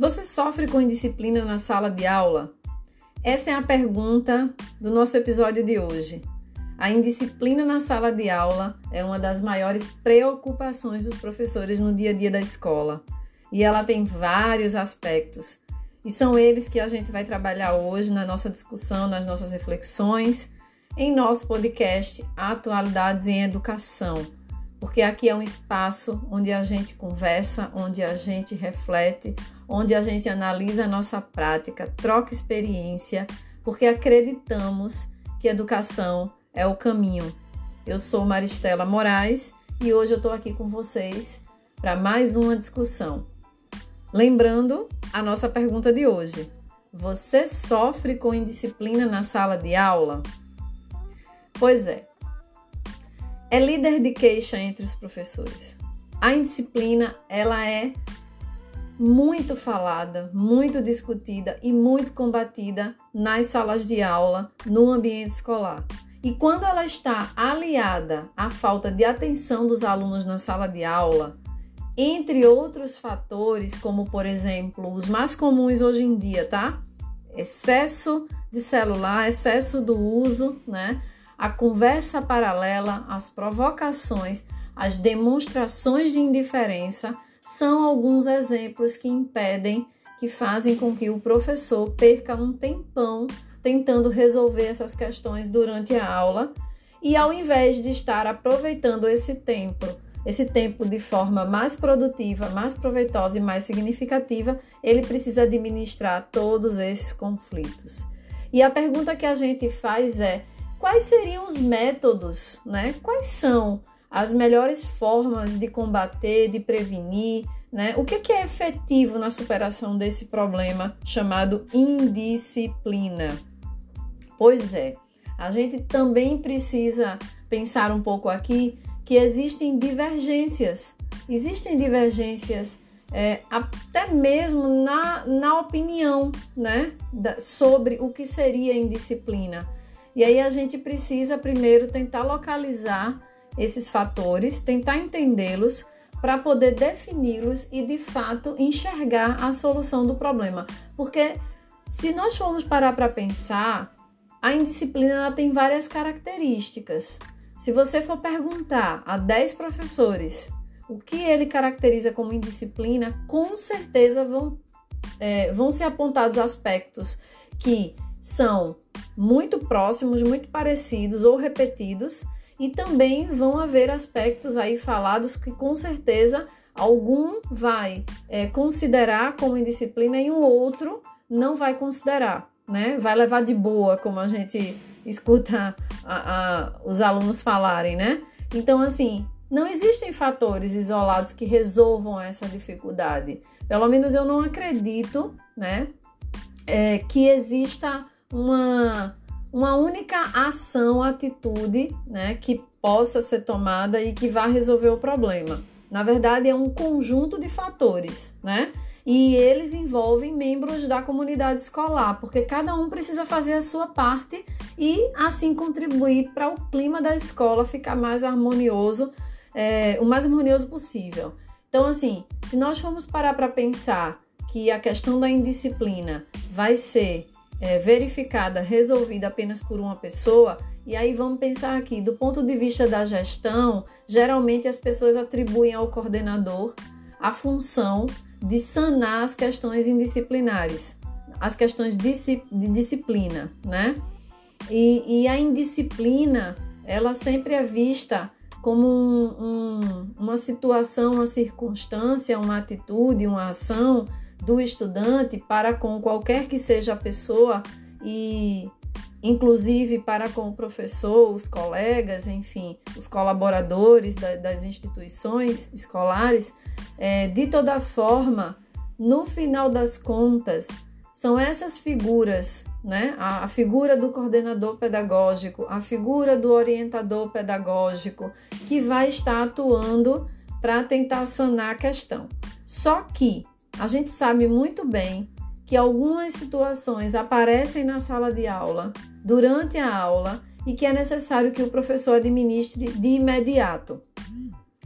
Você sofre com indisciplina na sala de aula? Essa é a pergunta do nosso episódio de hoje. A indisciplina na sala de aula é uma das maiores preocupações dos professores no dia a dia da escola. E ela tem vários aspectos. E são eles que a gente vai trabalhar hoje na nossa discussão, nas nossas reflexões, em nosso podcast Atualidades em Educação porque aqui é um espaço onde a gente conversa, onde a gente reflete, onde a gente analisa a nossa prática, troca experiência, porque acreditamos que educação é o caminho. Eu sou Maristela Moraes e hoje eu estou aqui com vocês para mais uma discussão. Lembrando a nossa pergunta de hoje: você sofre com indisciplina na sala de aula? Pois é, é líder de queixa entre os professores. A indisciplina, ela é muito falada, muito discutida e muito combatida nas salas de aula, no ambiente escolar. E quando ela está aliada à falta de atenção dos alunos na sala de aula, entre outros fatores, como por exemplo, os mais comuns hoje em dia, tá? Excesso de celular, excesso do uso, né? A conversa paralela, as provocações, as demonstrações de indiferença são alguns exemplos que impedem, que fazem com que o professor perca um tempão tentando resolver essas questões durante a aula e ao invés de estar aproveitando esse tempo, esse tempo de forma mais produtiva, mais proveitosa e mais significativa, ele precisa administrar todos esses conflitos. E a pergunta que a gente faz é: quais seriam os métodos, né? Quais são as melhores formas de combater, de prevenir, né? O que, que é efetivo na superação desse problema chamado indisciplina? Pois é, a gente também precisa pensar um pouco aqui que existem divergências. Existem divergências é, até mesmo na, na opinião né, da, sobre o que seria indisciplina. E aí a gente precisa primeiro tentar localizar esses fatores, tentar entendê-los para poder defini-los e de fato enxergar a solução do problema. Porque se nós formos parar para pensar, a indisciplina tem várias características. Se você for perguntar a 10 professores o que ele caracteriza como indisciplina, com certeza vão, é, vão ser apontados aspectos que são muito próximos, muito parecidos ou repetidos, e também vão haver aspectos aí falados que com certeza algum vai é, considerar como indisciplina e um outro não vai considerar, né? Vai levar de boa, como a gente escuta a, a, os alunos falarem, né? Então, assim, não existem fatores isolados que resolvam essa dificuldade. Pelo menos eu não acredito, né? É, que exista uma, uma única ação, atitude, né, que possa ser tomada e que vá resolver o problema. Na verdade, é um conjunto de fatores, né? E eles envolvem membros da comunidade escolar, porque cada um precisa fazer a sua parte e assim contribuir para o clima da escola ficar mais harmonioso, é, o mais harmonioso possível. Então, assim, se nós formos parar para pensar que a questão da indisciplina vai ser é, verificada, resolvida apenas por uma pessoa, e aí vamos pensar aqui, do ponto de vista da gestão, geralmente as pessoas atribuem ao coordenador a função de sanar as questões indisciplinares, as questões de, disciplina, né? E, e, a indisciplina, ela sempre é vista como um, um, uma situação, uma circunstância, uma atitude, uma ação do estudante para com qualquer que seja a pessoa e inclusive para com o professor, os colegas, enfim, os colaboradores da, das instituições escolares, é, de toda forma, no final das contas, são essas figuras, né? A, a figura do coordenador pedagógico, a figura do orientador pedagógico, que vai estar atuando para tentar sanar a questão. Só que a gente sabe muito bem que algumas situações aparecem na sala de aula, durante a aula, e que é necessário que o professor administre de imediato.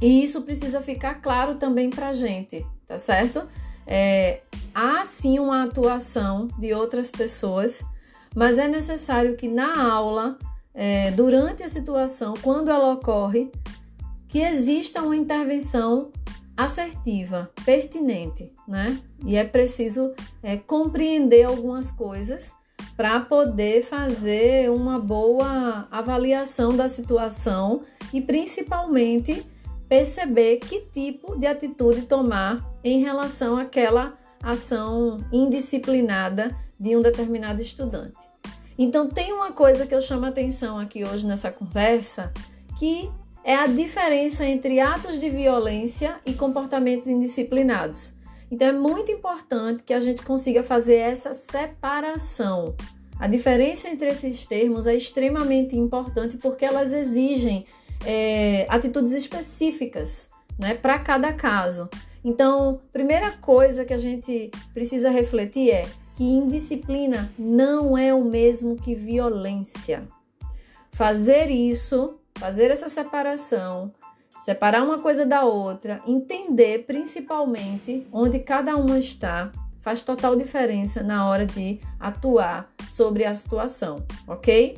E isso precisa ficar claro também para a gente, tá certo? é, há sim uma atuação de outras pessoas, mas é necessário que na aula, é, durante a situação, quando ela ocorre, que exista uma intervenção assertiva, pertinente, né? E é preciso é, compreender algumas coisas para poder fazer uma boa avaliação da situação e principalmente perceber que tipo de atitude tomar em relação àquela ação indisciplinada de um determinado estudante. Então, tem uma coisa que eu chamo a atenção aqui hoje nessa conversa, que é a diferença entre atos de violência e comportamentos indisciplinados. Então, é muito importante que a gente consiga fazer essa separação. A diferença entre esses termos é extremamente importante porque elas exigem é, atitudes específicas né, para cada caso. Então, primeira coisa que a gente precisa refletir é que indisciplina não é o mesmo que violência. Fazer isso, fazer essa separação, separar uma coisa da outra, entender principalmente onde cada uma está, faz total diferença na hora de atuar sobre a situação, ok?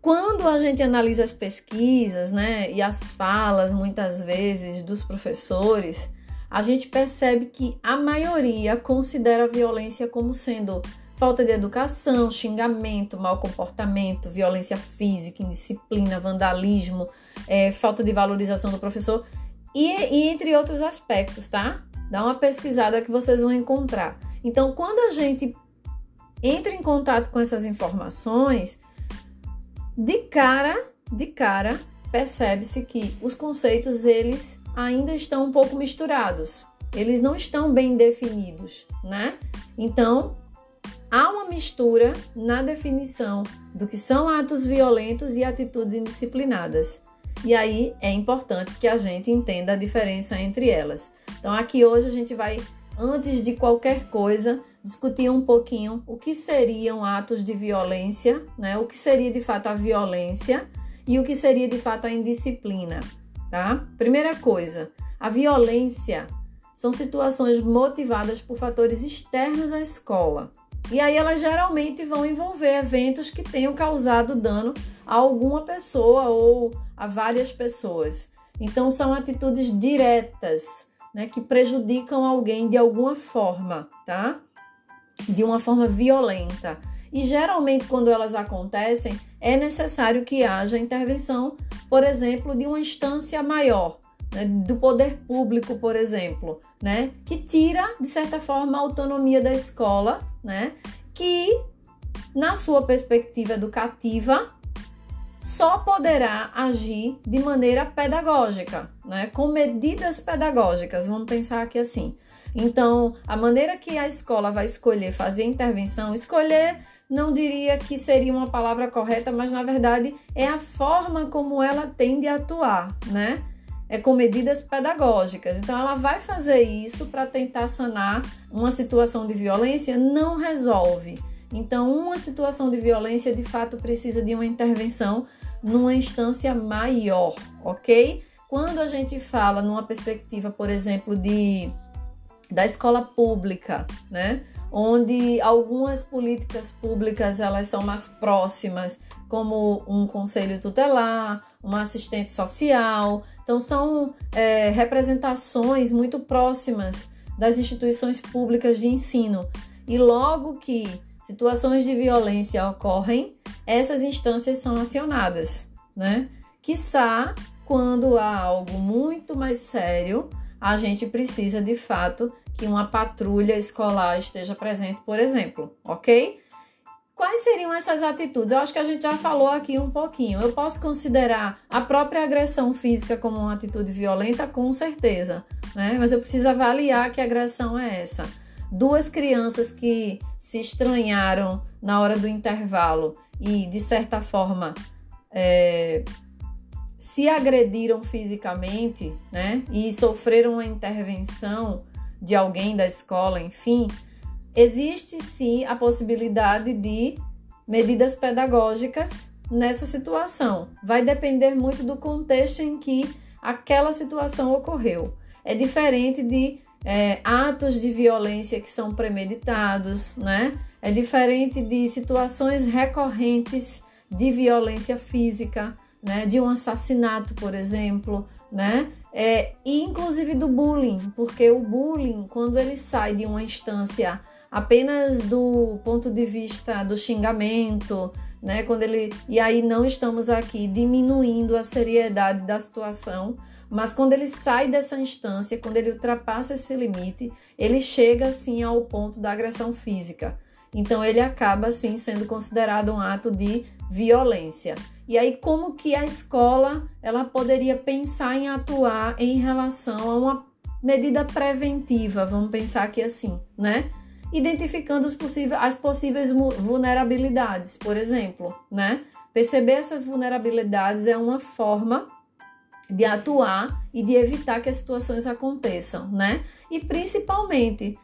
Quando a gente analisa as pesquisas, né, e as falas muitas vezes dos professores, a gente percebe que a maioria considera a violência como sendo falta de educação, xingamento, mau comportamento, violência física, indisciplina, vandalismo, é, falta de valorização do professor e, e entre outros aspectos, tá? Dá uma pesquisada que vocês vão encontrar. Então, quando a gente entra em contato com essas informações, de cara, de cara, percebe-se que os conceitos eles ainda estão um pouco misturados. Eles não estão bem definidos, né? Então, há uma mistura na definição do que são atos violentos e atitudes indisciplinadas. E aí é importante que a gente entenda a diferença entre elas. Então, aqui hoje a gente vai, antes de qualquer coisa, discutir um pouquinho o que seriam atos de violência, né? O que seria de fato a violência e o que seria de fato a indisciplina, tá? Primeira coisa, a violência são situações motivadas por fatores externos à escola. E aí elas geralmente vão envolver eventos que tenham causado dano a alguma pessoa ou a várias pessoas. Então são atitudes diretas, né, que prejudicam alguém de alguma forma, tá? de uma forma violenta. E geralmente, quando elas acontecem, é necessário que haja intervenção, por exemplo, de uma instância maior, do poder público, por exemplo, né, que tira, de certa forma, a autonomia da escola, né, que, na sua perspectiva educativa, só poderá agir de maneira pedagógica, né, com medidas pedagógicas, vamos pensar aqui assim. Então, a maneira que a escola vai escolher fazer intervenção, escolher não diria que seria uma palavra correta, mas na verdade é a forma como ela tende a atuar, né? É com medidas pedagógicas. Então, ela vai fazer isso para tentar sanar uma situação de violência, não resolve. Então, uma situação de violência de fato precisa de uma intervenção numa instância maior, ok? Quando a gente fala numa perspectiva, por exemplo, de da escola pública, né? Onde algumas políticas públicas elas são mais próximas, como um conselho tutelar, uma assistente social. Então são é, representações muito próximas das instituições públicas de ensino. E logo que situações de violência ocorrem, essas instâncias são acionadas, né? Quiçá quando há algo muito mais sério, a gente precisa de fato que uma patrulha escolar esteja presente, por exemplo, ok? Quais seriam essas atitudes? Eu acho que a gente já falou aqui um pouquinho. Eu posso considerar a própria agressão física como uma atitude violenta, com certeza, né? Mas eu preciso avaliar que agressão é essa. Duas crianças que se estranharam na hora do intervalo e, de certa forma, é, se agrediram fisicamente, né, e sofreram uma intervenção de alguém da escola, enfim, existe sim a possibilidade de medidas pedagógicas nessa situação. Vai depender muito do contexto em que aquela situação ocorreu. É diferente de é, atos de violência que são premeditados, né? É diferente de situações recorrentes de violência física, né? De um assassinato, por exemplo, né? É, e inclusive do bullying, porque o bullying, quando ele sai de uma instância apenas do ponto de vista do xingamento, né? Quando ele e aí não estamos aqui diminuindo a seriedade da situação, mas quando ele sai dessa instância, quando ele ultrapassa esse limite, ele chega assim ao ponto da agressão física. Então ele acaba assim sendo considerado um ato de violência. E aí como que a escola ela poderia pensar em atuar em relação a uma medida preventiva, vamos pensar aqui assim, né? Identificando as possíveis vulnerabilidades, por exemplo, né? Perceber essas vulnerabilidades é uma forma de atuar e de evitar que as situações aconteçam, né? E principalmente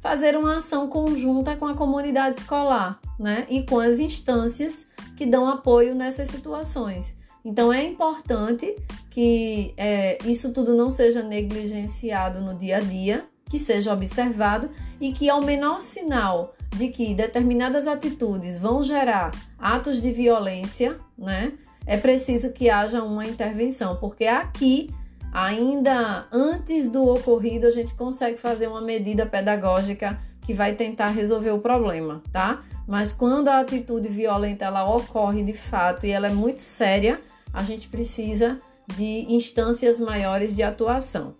fazer uma ação conjunta com a comunidade escolar, né? E com as instâncias que dão apoio nessas situações. Então é importante que é, isso tudo não seja negligenciado no dia a dia, que seja observado e que ao menor sinal de que determinadas atitudes vão gerar atos de violência, né? é preciso que haja uma intervenção, porque aqui, ainda antes do ocorrido, a gente consegue fazer uma medida pedagógica que vai tentar resolver o problema, tá? Mas quando a atitude violenta ela ocorre de fato e ela é muito séria, a gente precisa de instâncias maiores de atuação.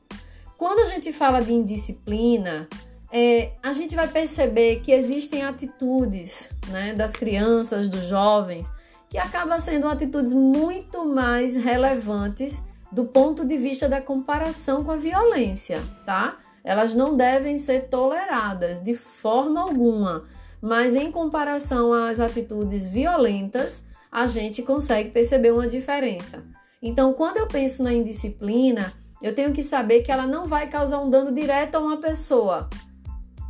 Quando a gente fala de indisciplina, é, a gente vai perceber que existem atitudes né, das crianças, dos jovens, que acaba sendo atitudes muito mais relevantes do ponto de vista da comparação com a violência, tá? Elas não devem ser toleradas de forma alguma, mas em comparação às atitudes violentas, a gente consegue perceber uma diferença. Então, quando eu penso na indisciplina, eu tenho que saber que ela não vai causar um dano direto a uma pessoa.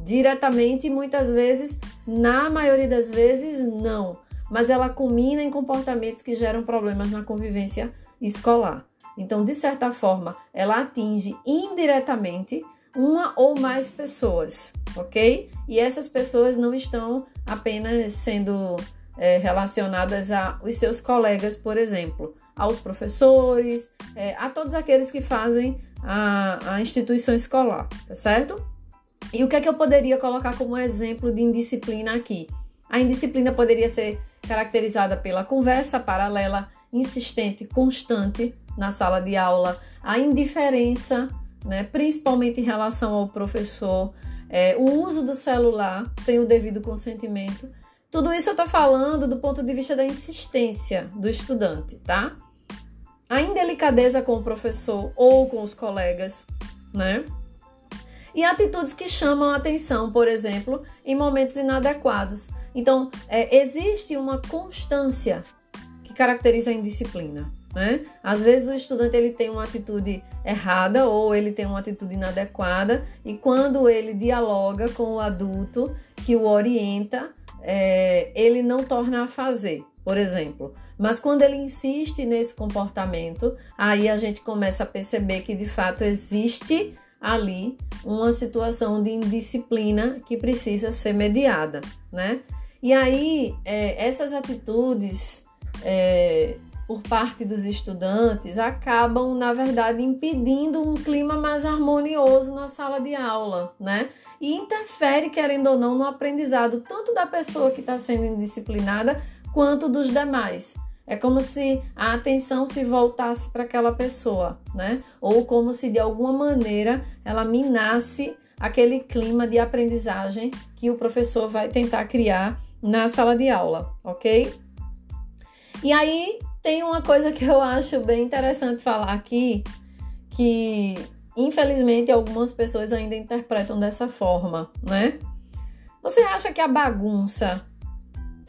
Diretamente, muitas vezes, na maioria das vezes, não mas ela culmina em comportamentos que geram problemas na convivência escolar. Então, de certa forma, ela atinge indiretamente uma ou mais pessoas, ok? E essas pessoas não estão apenas sendo é, relacionadas aos seus colegas, por exemplo, aos professores, é, a todos aqueles que fazem a, a instituição escolar, tá certo? E o que é que eu poderia colocar como exemplo de indisciplina aqui? A indisciplina poderia ser caracterizada pela conversa paralela, insistente, constante na sala de aula, a indiferença, né, principalmente em relação ao professor, é, o uso do celular sem o devido consentimento. Tudo isso eu estou falando do ponto de vista da insistência do estudante, tá? A indelicadeza com o professor ou com os colegas, né? E atitudes que chamam a atenção, por exemplo, em momentos inadequados. Então, é, existe uma constância que caracteriza a indisciplina. Né? Às vezes o estudante ele tem uma atitude errada ou ele tem uma atitude inadequada e quando ele dialoga com o adulto que o orienta, é, ele não torna a fazer, por exemplo. Mas quando ele insiste nesse comportamento, aí a gente começa a perceber que de fato existe ali uma situação de indisciplina que precisa ser mediada, né? E aí, é, essas atitudes é, por parte dos estudantes acabam, na verdade, impedindo um clima mais harmonioso na sala de aula, né? E interfere, querendo ou não, no aprendizado tanto da pessoa que está sendo indisciplinada quanto dos demais. É como se a atenção se voltasse para aquela pessoa, né? Ou como se de alguma maneira ela minasse aquele clima de aprendizagem que o professor vai tentar criar na sala de aula, ok? E aí tem uma coisa que eu acho bem interessante falar aqui, que infelizmente algumas pessoas ainda interpretam dessa forma, né? Você acha que a bagunça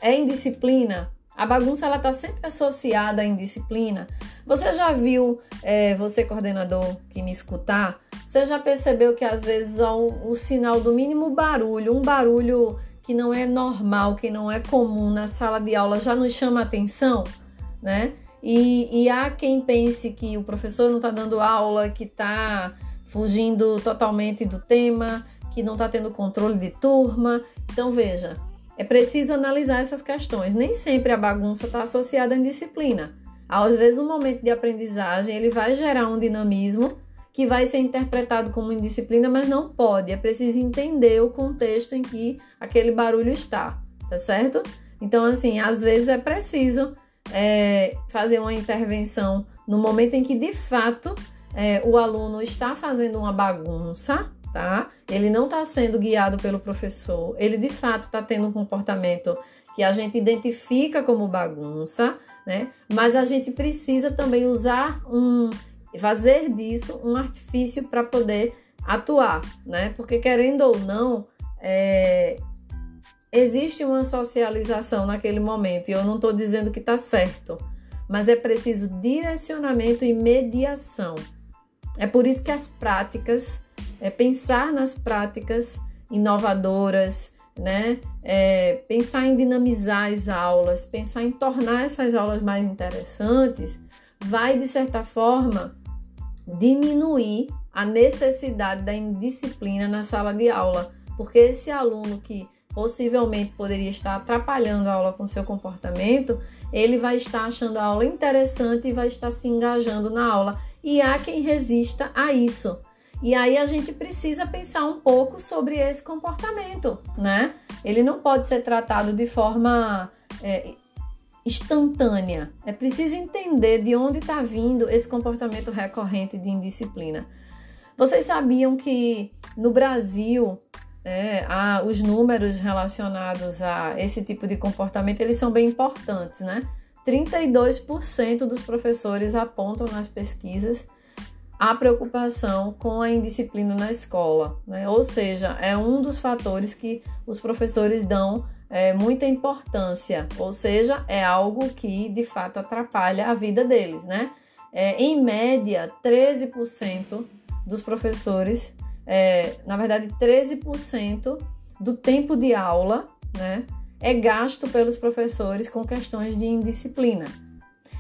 é indisciplina? A bagunça ela está sempre associada à indisciplina. Você já viu, é, você coordenador que me escutar, você já percebeu que às vezes há o, o sinal do mínimo barulho, um barulho que não é normal, que não é comum na sala de aula já nos chama atenção, né? E, e há quem pense que o professor não está dando aula, que está fugindo totalmente do tema, que não está tendo controle de turma. Então, veja, é preciso analisar essas questões. Nem sempre a bagunça está associada à indisciplina. Às vezes, um momento de aprendizagem ele vai gerar um dinamismo que vai ser interpretado como indisciplina, mas não pode. É preciso entender o contexto em que aquele barulho está, tá certo? Então, assim, às vezes é preciso é, fazer uma intervenção no momento em que de fato é, o aluno está fazendo uma bagunça, tá? Ele não está sendo guiado pelo professor, ele de fato está tendo um comportamento que a gente identifica como bagunça, né? Mas a gente precisa também usar um, fazer disso um artifício para poder atuar, né? Porque querendo ou não, é, existe uma socialização naquele momento e eu não estou dizendo que está certo, mas é preciso direcionamento e mediação. É por isso que as práticas, é pensar nas práticas inovadoras, né? É, pensar em dinamizar as aulas, pensar em tornar essas aulas mais interessantes, vai de certa forma diminuir a necessidade da indisciplina na sala de aula, porque esse aluno que possivelmente poderia estar atrapalhando a aula com seu comportamento, ele vai estar achando a aula interessante e vai estar se engajando na aula. E há quem resista a isso. E aí a gente precisa pensar um pouco sobre esse comportamento, né? Ele não pode ser tratado de forma é, instantânea. É preciso entender de onde está vindo esse comportamento recorrente de indisciplina. Vocês sabiam que no Brasil é, a, os números relacionados a esse tipo de comportamento eles são bem importantes, né? 32% dos professores apontam nas pesquisas a preocupação com a indisciplina na escola, né? Ou seja, é um dos fatores que os professores dão é, muita importância, ou seja, é algo que de fato atrapalha a vida deles, né? É, em média, 13% dos professores é, na verdade, 13% do tempo de aula né, é gasto pelos professores com questões de indisciplina.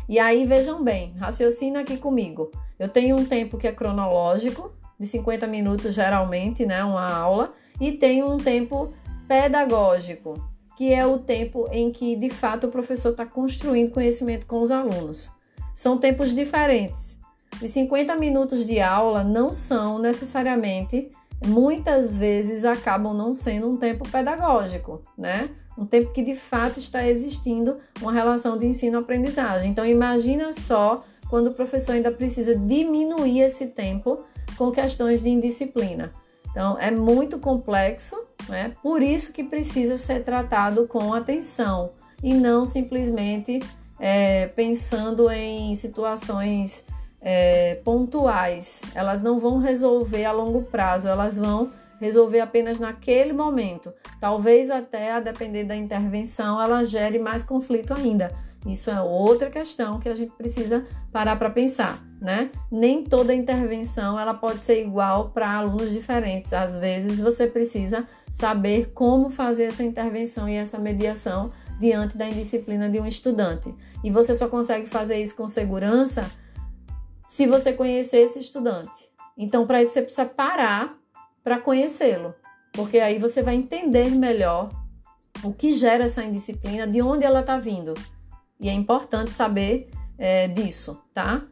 E aí, vejam bem, raciocina aqui comigo. Eu tenho um tempo que é cronológico, de 50 minutos geralmente, né, uma aula, e tenho um tempo pedagógico, que é o tempo em que de fato o professor está construindo conhecimento com os alunos. São tempos diferentes. Os 50 minutos de aula não são necessariamente, muitas vezes acabam não sendo um tempo pedagógico, né? Um tempo que de fato está existindo uma relação de ensino-aprendizagem. Então imagina só quando o professor ainda precisa diminuir esse tempo com questões de indisciplina. Então é muito complexo, né? Por isso que precisa ser tratado com atenção e não simplesmente é, pensando em situações é, pontuais, elas não vão resolver a longo prazo, elas vão resolver apenas naquele momento. Talvez até a depender da intervenção ela gere mais conflito ainda. Isso é outra questão que a gente precisa parar para pensar, né? Nem toda intervenção ela pode ser igual para alunos diferentes. Às vezes você precisa saber como fazer essa intervenção e essa mediação diante da indisciplina de um estudante. E você só consegue fazer isso com segurança se você conhecer esse estudante. Então, para isso, você precisa parar para conhecê-lo, porque aí você vai entender melhor o que gera essa indisciplina, de onde ela está vindo. E é importante saber é, disso, tá?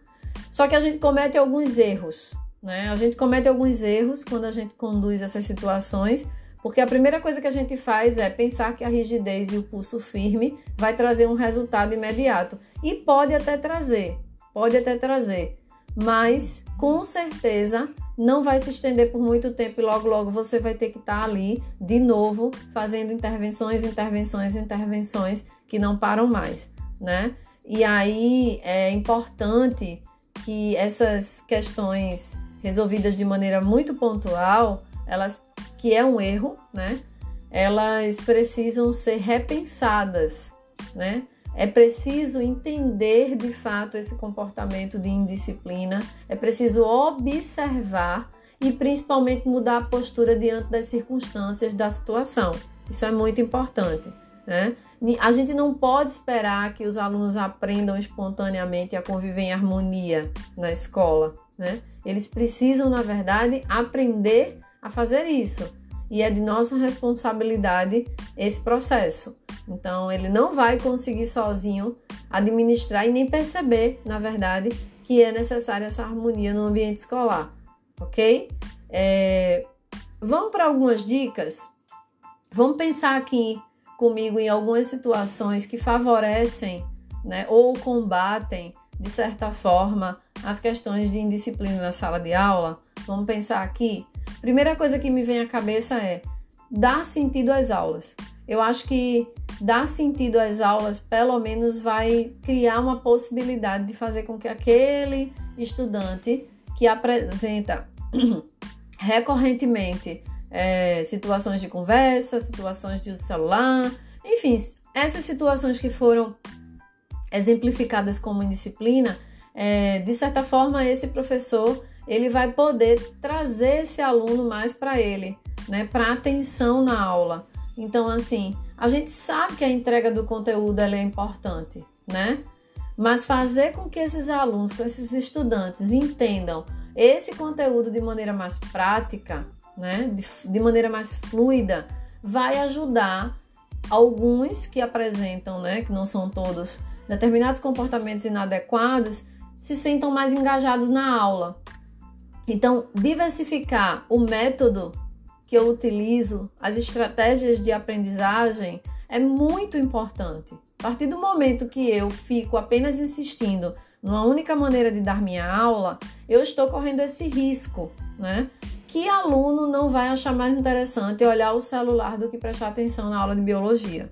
Só que a gente comete alguns erros, né? A gente comete alguns erros quando a gente conduz essas situações, porque a primeira coisa que a gente faz é pensar que a rigidez e o pulso firme vai trazer um resultado imediato. E pode até trazer, pode até trazer mas com certeza não vai se estender por muito tempo e logo logo você vai ter que estar tá ali de novo fazendo intervenções, intervenções, intervenções que não param mais, né? E aí é importante que essas questões resolvidas de maneira muito pontual, elas que é um erro, né? Elas precisam ser repensadas, né? É preciso entender de fato esse comportamento de indisciplina, é preciso observar e principalmente mudar a postura diante das circunstâncias da situação. Isso é muito importante. Né? A gente não pode esperar que os alunos aprendam espontaneamente a conviver em harmonia na escola. né? Eles precisam, na verdade, aprender a fazer isso. E é de nossa responsabilidade esse processo. Então, ele não vai conseguir sozinho administrar e nem perceber, na verdade, que é necessária essa harmonia no ambiente escolar, ok? É... Vamos para algumas dicas? Vamos pensar aqui comigo em algumas situações que favorecem né, ou combatem, de certa forma, as questões de indisciplina na sala de aula. Vamos pensar aqui. Primeira coisa que me vem à cabeça é dar sentido às aulas. Eu acho que dar sentido às aulas, pelo menos, vai criar uma possibilidade de fazer com que aquele estudante que apresenta recorrentemente é, situações de conversa, situações de celular, enfim, essas situações que foram exemplificadas como indisciplina, é, de certa forma esse professor ele vai poder trazer esse aluno mais para ele, né, para atenção na aula. Então, assim, a gente sabe que a entrega do conteúdo é importante, né? Mas fazer com que esses alunos, com esses estudantes entendam esse conteúdo de maneira mais prática, né, de, de maneira mais fluida, vai ajudar alguns que apresentam, né, que não são todos, determinados comportamentos inadequados, se sentam mais engajados na aula. Então, diversificar o método que eu utilizo, as estratégias de aprendizagem, é muito importante. A partir do momento que eu fico apenas insistindo numa única maneira de dar minha aula, eu estou correndo esse risco, né? que aluno não vai achar mais interessante olhar o celular do que prestar atenção na aula de biologia?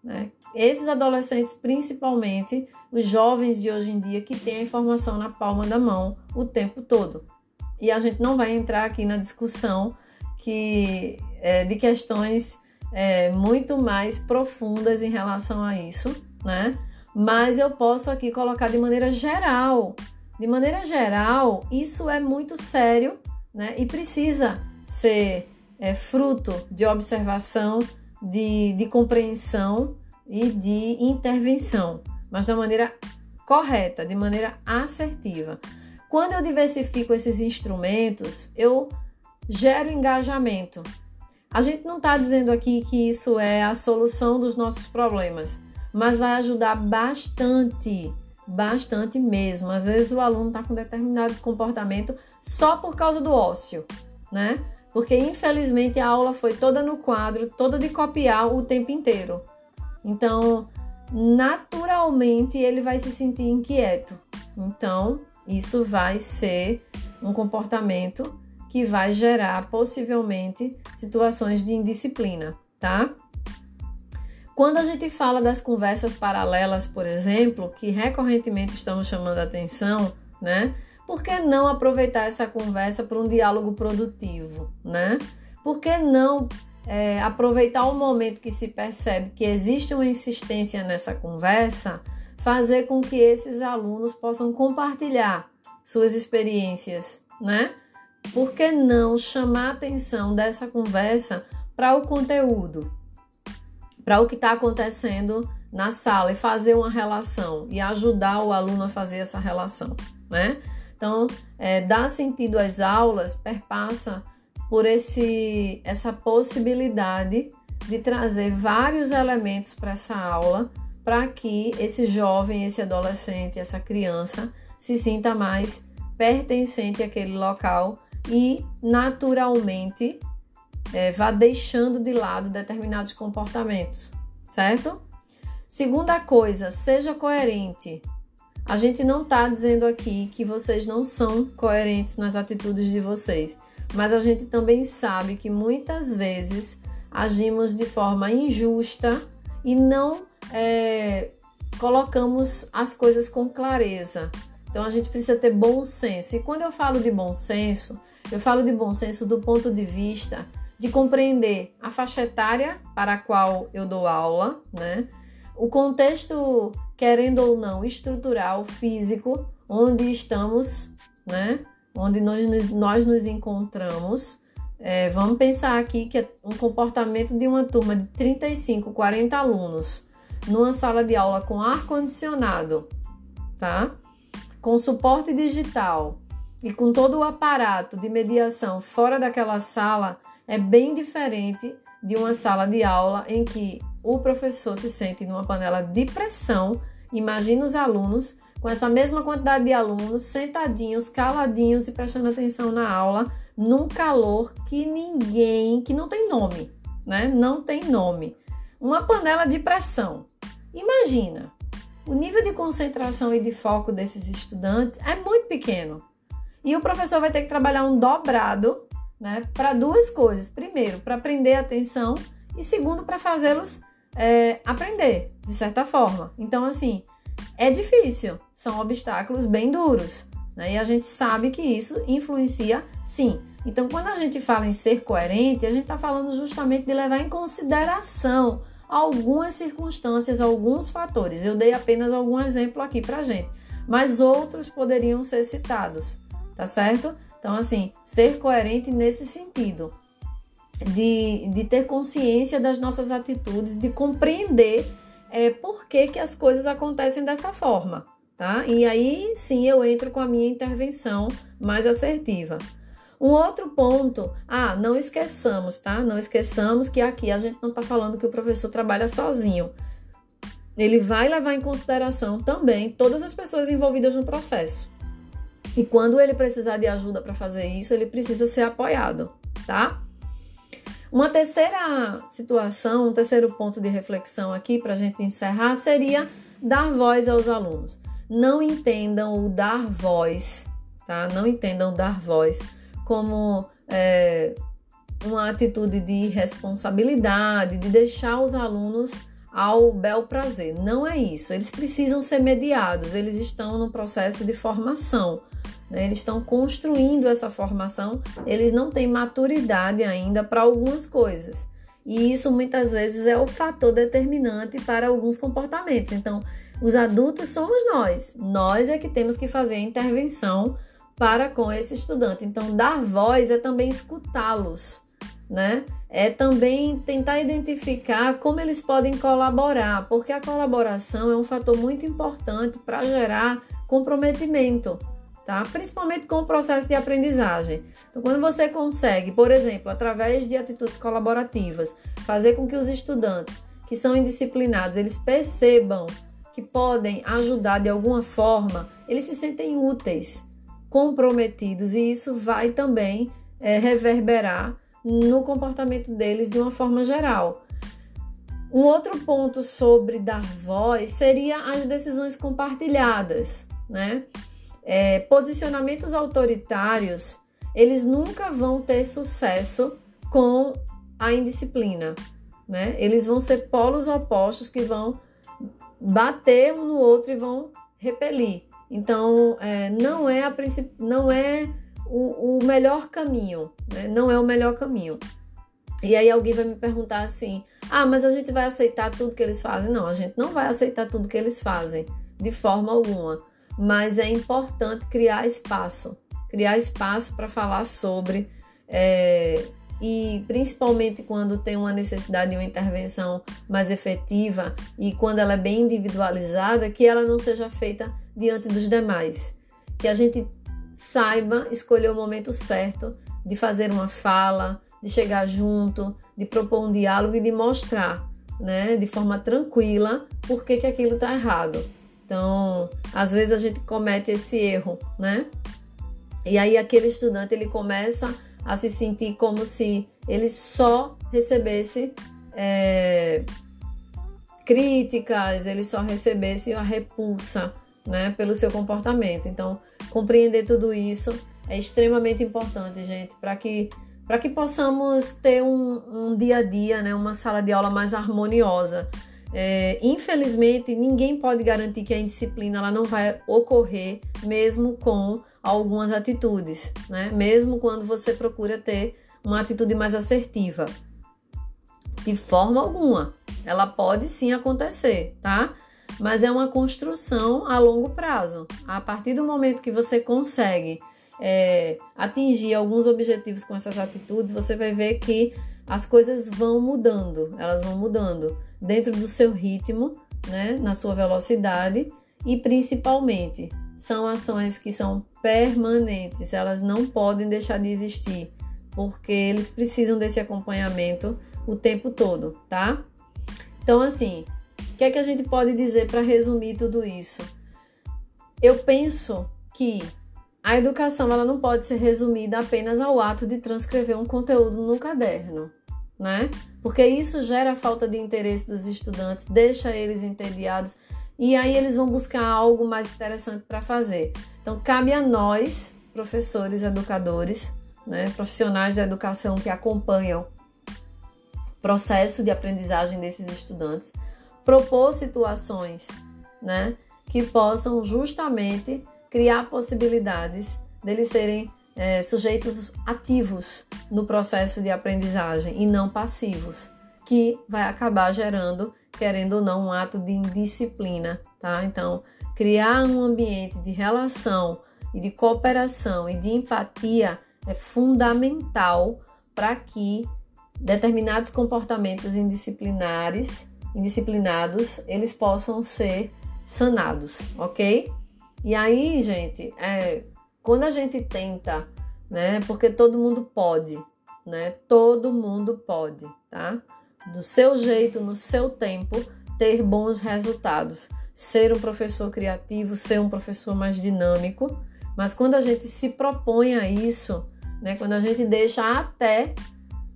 Né? Esses adolescentes, principalmente os jovens de hoje em dia, que têm a informação na palma da mão o tempo todo. E a gente não vai entrar aqui na discussão que, é, de questões é, muito mais profundas em relação a isso, né? Mas eu posso aqui colocar de maneira geral. De maneira geral, isso é muito sério né? E precisa ser é, fruto de observação, de, de compreensão e de intervenção, mas da maneira correta, de maneira assertiva. Quando eu diversifico esses instrumentos, eu gero engajamento. A gente não está dizendo aqui que isso é a solução dos nossos problemas, mas vai ajudar bastante bastante mesmo. Às vezes o aluno está com determinado comportamento só por causa do ócio, né? Porque infelizmente a aula foi toda no quadro, toda de copiar o tempo inteiro. Então, naturalmente ele vai se sentir inquieto. Então, isso vai ser um comportamento que vai gerar possivelmente situações de indisciplina, tá? Quando a gente fala das conversas paralelas, por exemplo, que recorrentemente estamos chamando a atenção, né? Por que não aproveitar essa conversa para um diálogo produtivo, né? Por que não é, aproveitar o momento que se percebe que existe uma insistência nessa conversa, fazer com que esses alunos possam compartilhar suas experiências, né? Por que não chamar a atenção dessa conversa para o conteúdo? para o que está acontecendo na sala e fazer uma relação e ajudar o aluno a fazer essa relação, né? Então, é, dar sentido às aulas perpassa por esse, essa possibilidade de trazer vários elementos para essa aula para que esse jovem, esse adolescente, essa criança se sinta mais pertencente àquele local e naturalmente é, vá deixando de lado determinados comportamentos, certo? Segunda coisa, seja coerente. A gente não está dizendo aqui que vocês não são coerentes nas atitudes de vocês, mas a gente também sabe que muitas vezes agimos de forma injusta e não é, colocamos as coisas com clareza. Então a gente precisa ter bom senso. E quando eu falo de bom senso, eu falo de bom senso do ponto de vista de compreender a faixa etária para a qual eu dou aula, né? O contexto, querendo ou não, estrutural, físico, onde estamos, né? Onde nós, nós nos encontramos. É, vamos pensar aqui que é um comportamento de uma turma de 35, 40 alunos numa sala de aula com ar-condicionado, tá? Com suporte digital, e com todo o aparato de mediação fora daquela sala, é bem diferente de uma sala de aula em que o professor se sente numa panela de pressão. Imagina os alunos com essa mesma quantidade de alunos sentadinhos, caladinhos e prestando atenção na aula, num calor que ninguém, que não tem nome, né? Não tem nome. Uma panela de pressão. Imagina, o nível de concentração e de foco desses estudantes é muito pequeno. E o professor vai ter que trabalhar um dobrado, né, para duas coisas. Primeiro, para prender a atenção e segundo, para fazê-los é, aprender, de certa forma. Então, assim, é difícil, são obstáculos bem duros, né? E a gente sabe que isso influencia, sim. Então, quando a gente fala em ser coerente, a gente está falando justamente de levar em consideração algumas circunstâncias, alguns fatores. Eu dei apenas algum exemplo aqui para gente, mas outros poderiam ser citados, tá certo? Então, assim, ser coerente nesse sentido, de, de ter consciência das nossas atitudes, de compreender é, por que, que as coisas acontecem dessa forma, tá? E aí sim eu entro com a minha intervenção mais assertiva. Um outro ponto, ah, não esqueçamos, tá? Não esqueçamos que aqui a gente não está falando que o professor trabalha sozinho. Ele vai levar em consideração também todas as pessoas envolvidas no processo. E quando ele precisar de ajuda para fazer isso, ele precisa ser apoiado, tá? Uma terceira situação, um terceiro ponto de reflexão aqui para a gente encerrar seria dar voz aos alunos. Não entendam o dar voz, tá? Não entendam dar voz como é, uma atitude de responsabilidade, de deixar os alunos ao bel prazer. Não é isso. Eles precisam ser mediados, eles estão no processo de formação. Né? Eles estão construindo essa formação, eles não têm maturidade ainda para algumas coisas. E isso muitas vezes é o fator determinante para alguns comportamentos. Então, os adultos somos nós. Nós é que temos que fazer a intervenção para com esse estudante. Então, dar voz é também escutá-los, né? É também tentar identificar como eles podem colaborar, porque a colaboração é um fator muito importante para gerar comprometimento, tá? Principalmente com o processo de aprendizagem. Então, quando você consegue, por exemplo, através de atitudes colaborativas, fazer com que os estudantes que são indisciplinados, eles percebam que podem ajudar de alguma forma, eles se sentem úteis comprometidos e isso vai também é, reverberar no comportamento deles de uma forma geral. Um outro ponto sobre dar voz seria as decisões compartilhadas, né? É, posicionamentos autoritários, eles nunca vão ter sucesso com a indisciplina, né? Eles vão ser polos opostos que vão bater um no outro e vão repelir. Então, é, não é, a não é o, o melhor caminho, né? não é o melhor caminho. E aí alguém vai me perguntar assim: ah, mas a gente vai aceitar tudo que eles fazem? Não, a gente não vai aceitar tudo que eles fazem, de forma alguma. Mas é importante criar espaço, criar espaço para falar sobre. É, e principalmente quando tem uma necessidade de uma intervenção mais efetiva e quando ela é bem individualizada, que ela não seja feita diante dos demais. Que a gente saiba escolher o momento certo de fazer uma fala, de chegar junto, de propor um diálogo e de mostrar, né, de forma tranquila, por que, que aquilo está errado. Então, às vezes a gente comete esse erro, né? E aí aquele estudante ele começa a se sentir como se ele só recebesse é, críticas, ele só recebesse a repulsa né, pelo seu comportamento. Então, compreender tudo isso é extremamente importante, gente, para que para que possamos ter um, um, dia a dia, né, uma sala de aula mais harmoniosa. É, infelizmente, ninguém pode garantir que a disciplina ela não vai ocorrer mesmo com algumas atitudes, né? Mesmo quando você procura ter uma atitude mais assertiva. De forma alguma, ela pode sim acontecer, tá? Mas é uma construção a longo prazo. A partir do momento que você consegue é, atingir alguns objetivos com essas atitudes, você vai ver que as coisas vão mudando, elas vão mudando dentro do seu ritmo, né, na sua velocidade e principalmente são ações que são permanentes, elas não podem deixar de existir, porque eles precisam desse acompanhamento o tempo todo, tá? Então, assim, o que é que a gente pode dizer para resumir tudo isso? Eu penso que a educação ela não pode ser resumida apenas ao ato de transcrever um conteúdo no caderno, né? Porque isso gera falta de interesse dos estudantes, deixa eles entediados e aí eles vão buscar algo mais interessante para fazer. Então, cabe a nós, professores, educadores, né, profissionais da educação que acompanham o processo de aprendizagem desses estudantes, propor situações né, que possam justamente criar possibilidades deles serem é, sujeitos ativos no processo de aprendizagem e não passivos, que vai acabar gerando querendo ou não, um ato de indisciplina, tá? Então, criar um ambiente de relação e de cooperação e de empatia é fundamental para que determinados comportamentos indisciplinares, indisciplinados, eles possam ser sanados, ok? E aí, gente, é, quando a gente tenta, né? Porque todo mundo pode, né? Todo mundo pode, tá? do seu jeito, no seu tempo, ter bons resultados. Ser um professor criativo, ser um professor mais dinâmico. Mas quando a gente se propõe a isso, né, quando a gente deixa até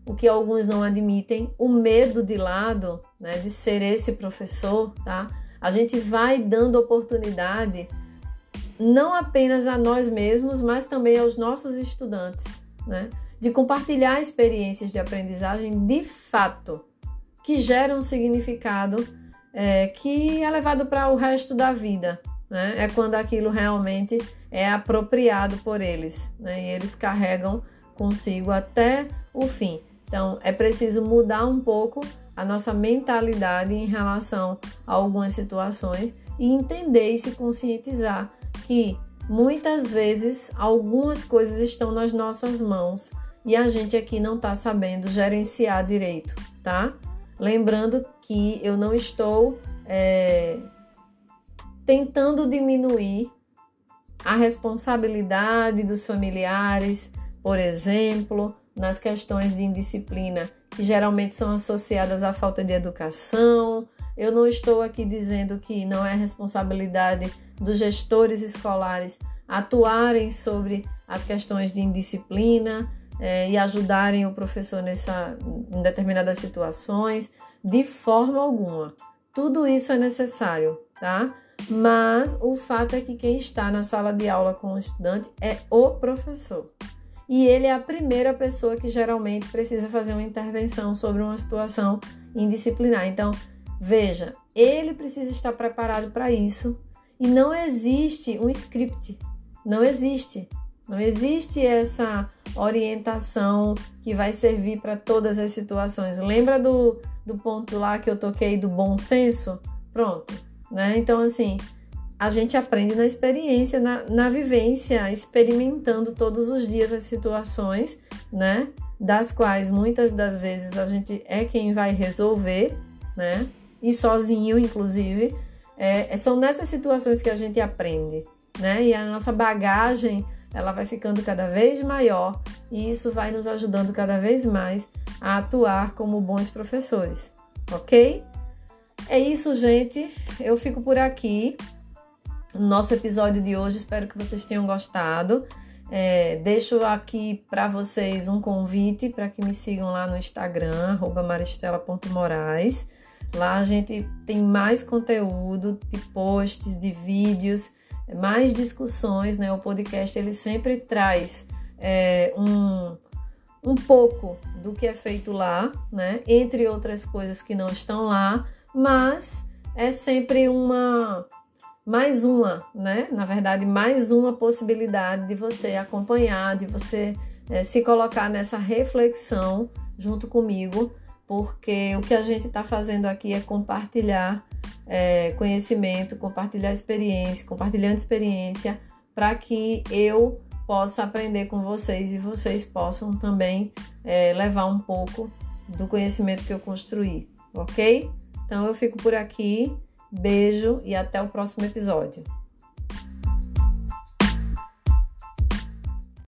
o que alguns não admitem, o medo de lado, né, de ser esse professor, tá? A gente vai dando oportunidade não apenas a nós mesmos, mas também aos nossos estudantes, né? De compartilhar experiências de aprendizagem de fato, que geram um significado é, que é levado para o resto da vida. Né? É quando aquilo realmente é apropriado por eles né? e eles carregam consigo até o fim. Então é preciso mudar um pouco a nossa mentalidade em relação a algumas situações e entender e se conscientizar que muitas vezes algumas coisas estão nas nossas mãos e a gente aqui não está sabendo gerenciar direito, tá? Lembrando que eu não estou é, tentando diminuir a responsabilidade dos familiares, por exemplo, nas questões de indisciplina que geralmente são associadas à falta de educação. Eu não estou aqui dizendo que não é responsabilidade dos gestores escolares atuarem sobre as questões de indisciplina, é, e ajudarem o professor nessa, em determinadas situações, de forma alguma. Tudo isso é necessário, tá? Mas o fato é que quem está na sala de aula com o estudante é o professor. E ele é a primeira pessoa que geralmente precisa fazer uma intervenção sobre uma situação indisciplinar. Então, veja, ele precisa estar preparado para isso e não existe um script. Não existe. Não existe essa orientação que vai servir para todas as situações. Lembra do, do ponto lá que eu toquei do bom senso? Pronto, né? Então, assim, a gente aprende na experiência, na, na vivência, experimentando todos os dias as situações, né? Das quais muitas das vezes a gente é quem vai resolver, né? E sozinho, inclusive. É, são nessas situações que a gente aprende, né? E a nossa bagagem ela vai ficando cada vez maior e isso vai nos ajudando cada vez mais a atuar como bons professores, ok? É isso, gente. Eu fico por aqui. Nosso episódio de hoje. Espero que vocês tenham gostado. É, deixo aqui para vocês um convite para que me sigam lá no Instagram, maristela.moraes. Lá a gente tem mais conteúdo de posts, de vídeos mais discussões, né? O podcast ele sempre traz é, um, um pouco do que é feito lá, né? Entre outras coisas que não estão lá, mas é sempre uma mais uma, né? Na verdade, mais uma possibilidade de você acompanhar, de você é, se colocar nessa reflexão junto comigo, porque o que a gente está fazendo aqui é compartilhar é, conhecimento, compartilhar experiência, compartilhando experiência, para que eu possa aprender com vocês e vocês possam também é, levar um pouco do conhecimento que eu construí, ok? Então eu fico por aqui, beijo e até o próximo episódio.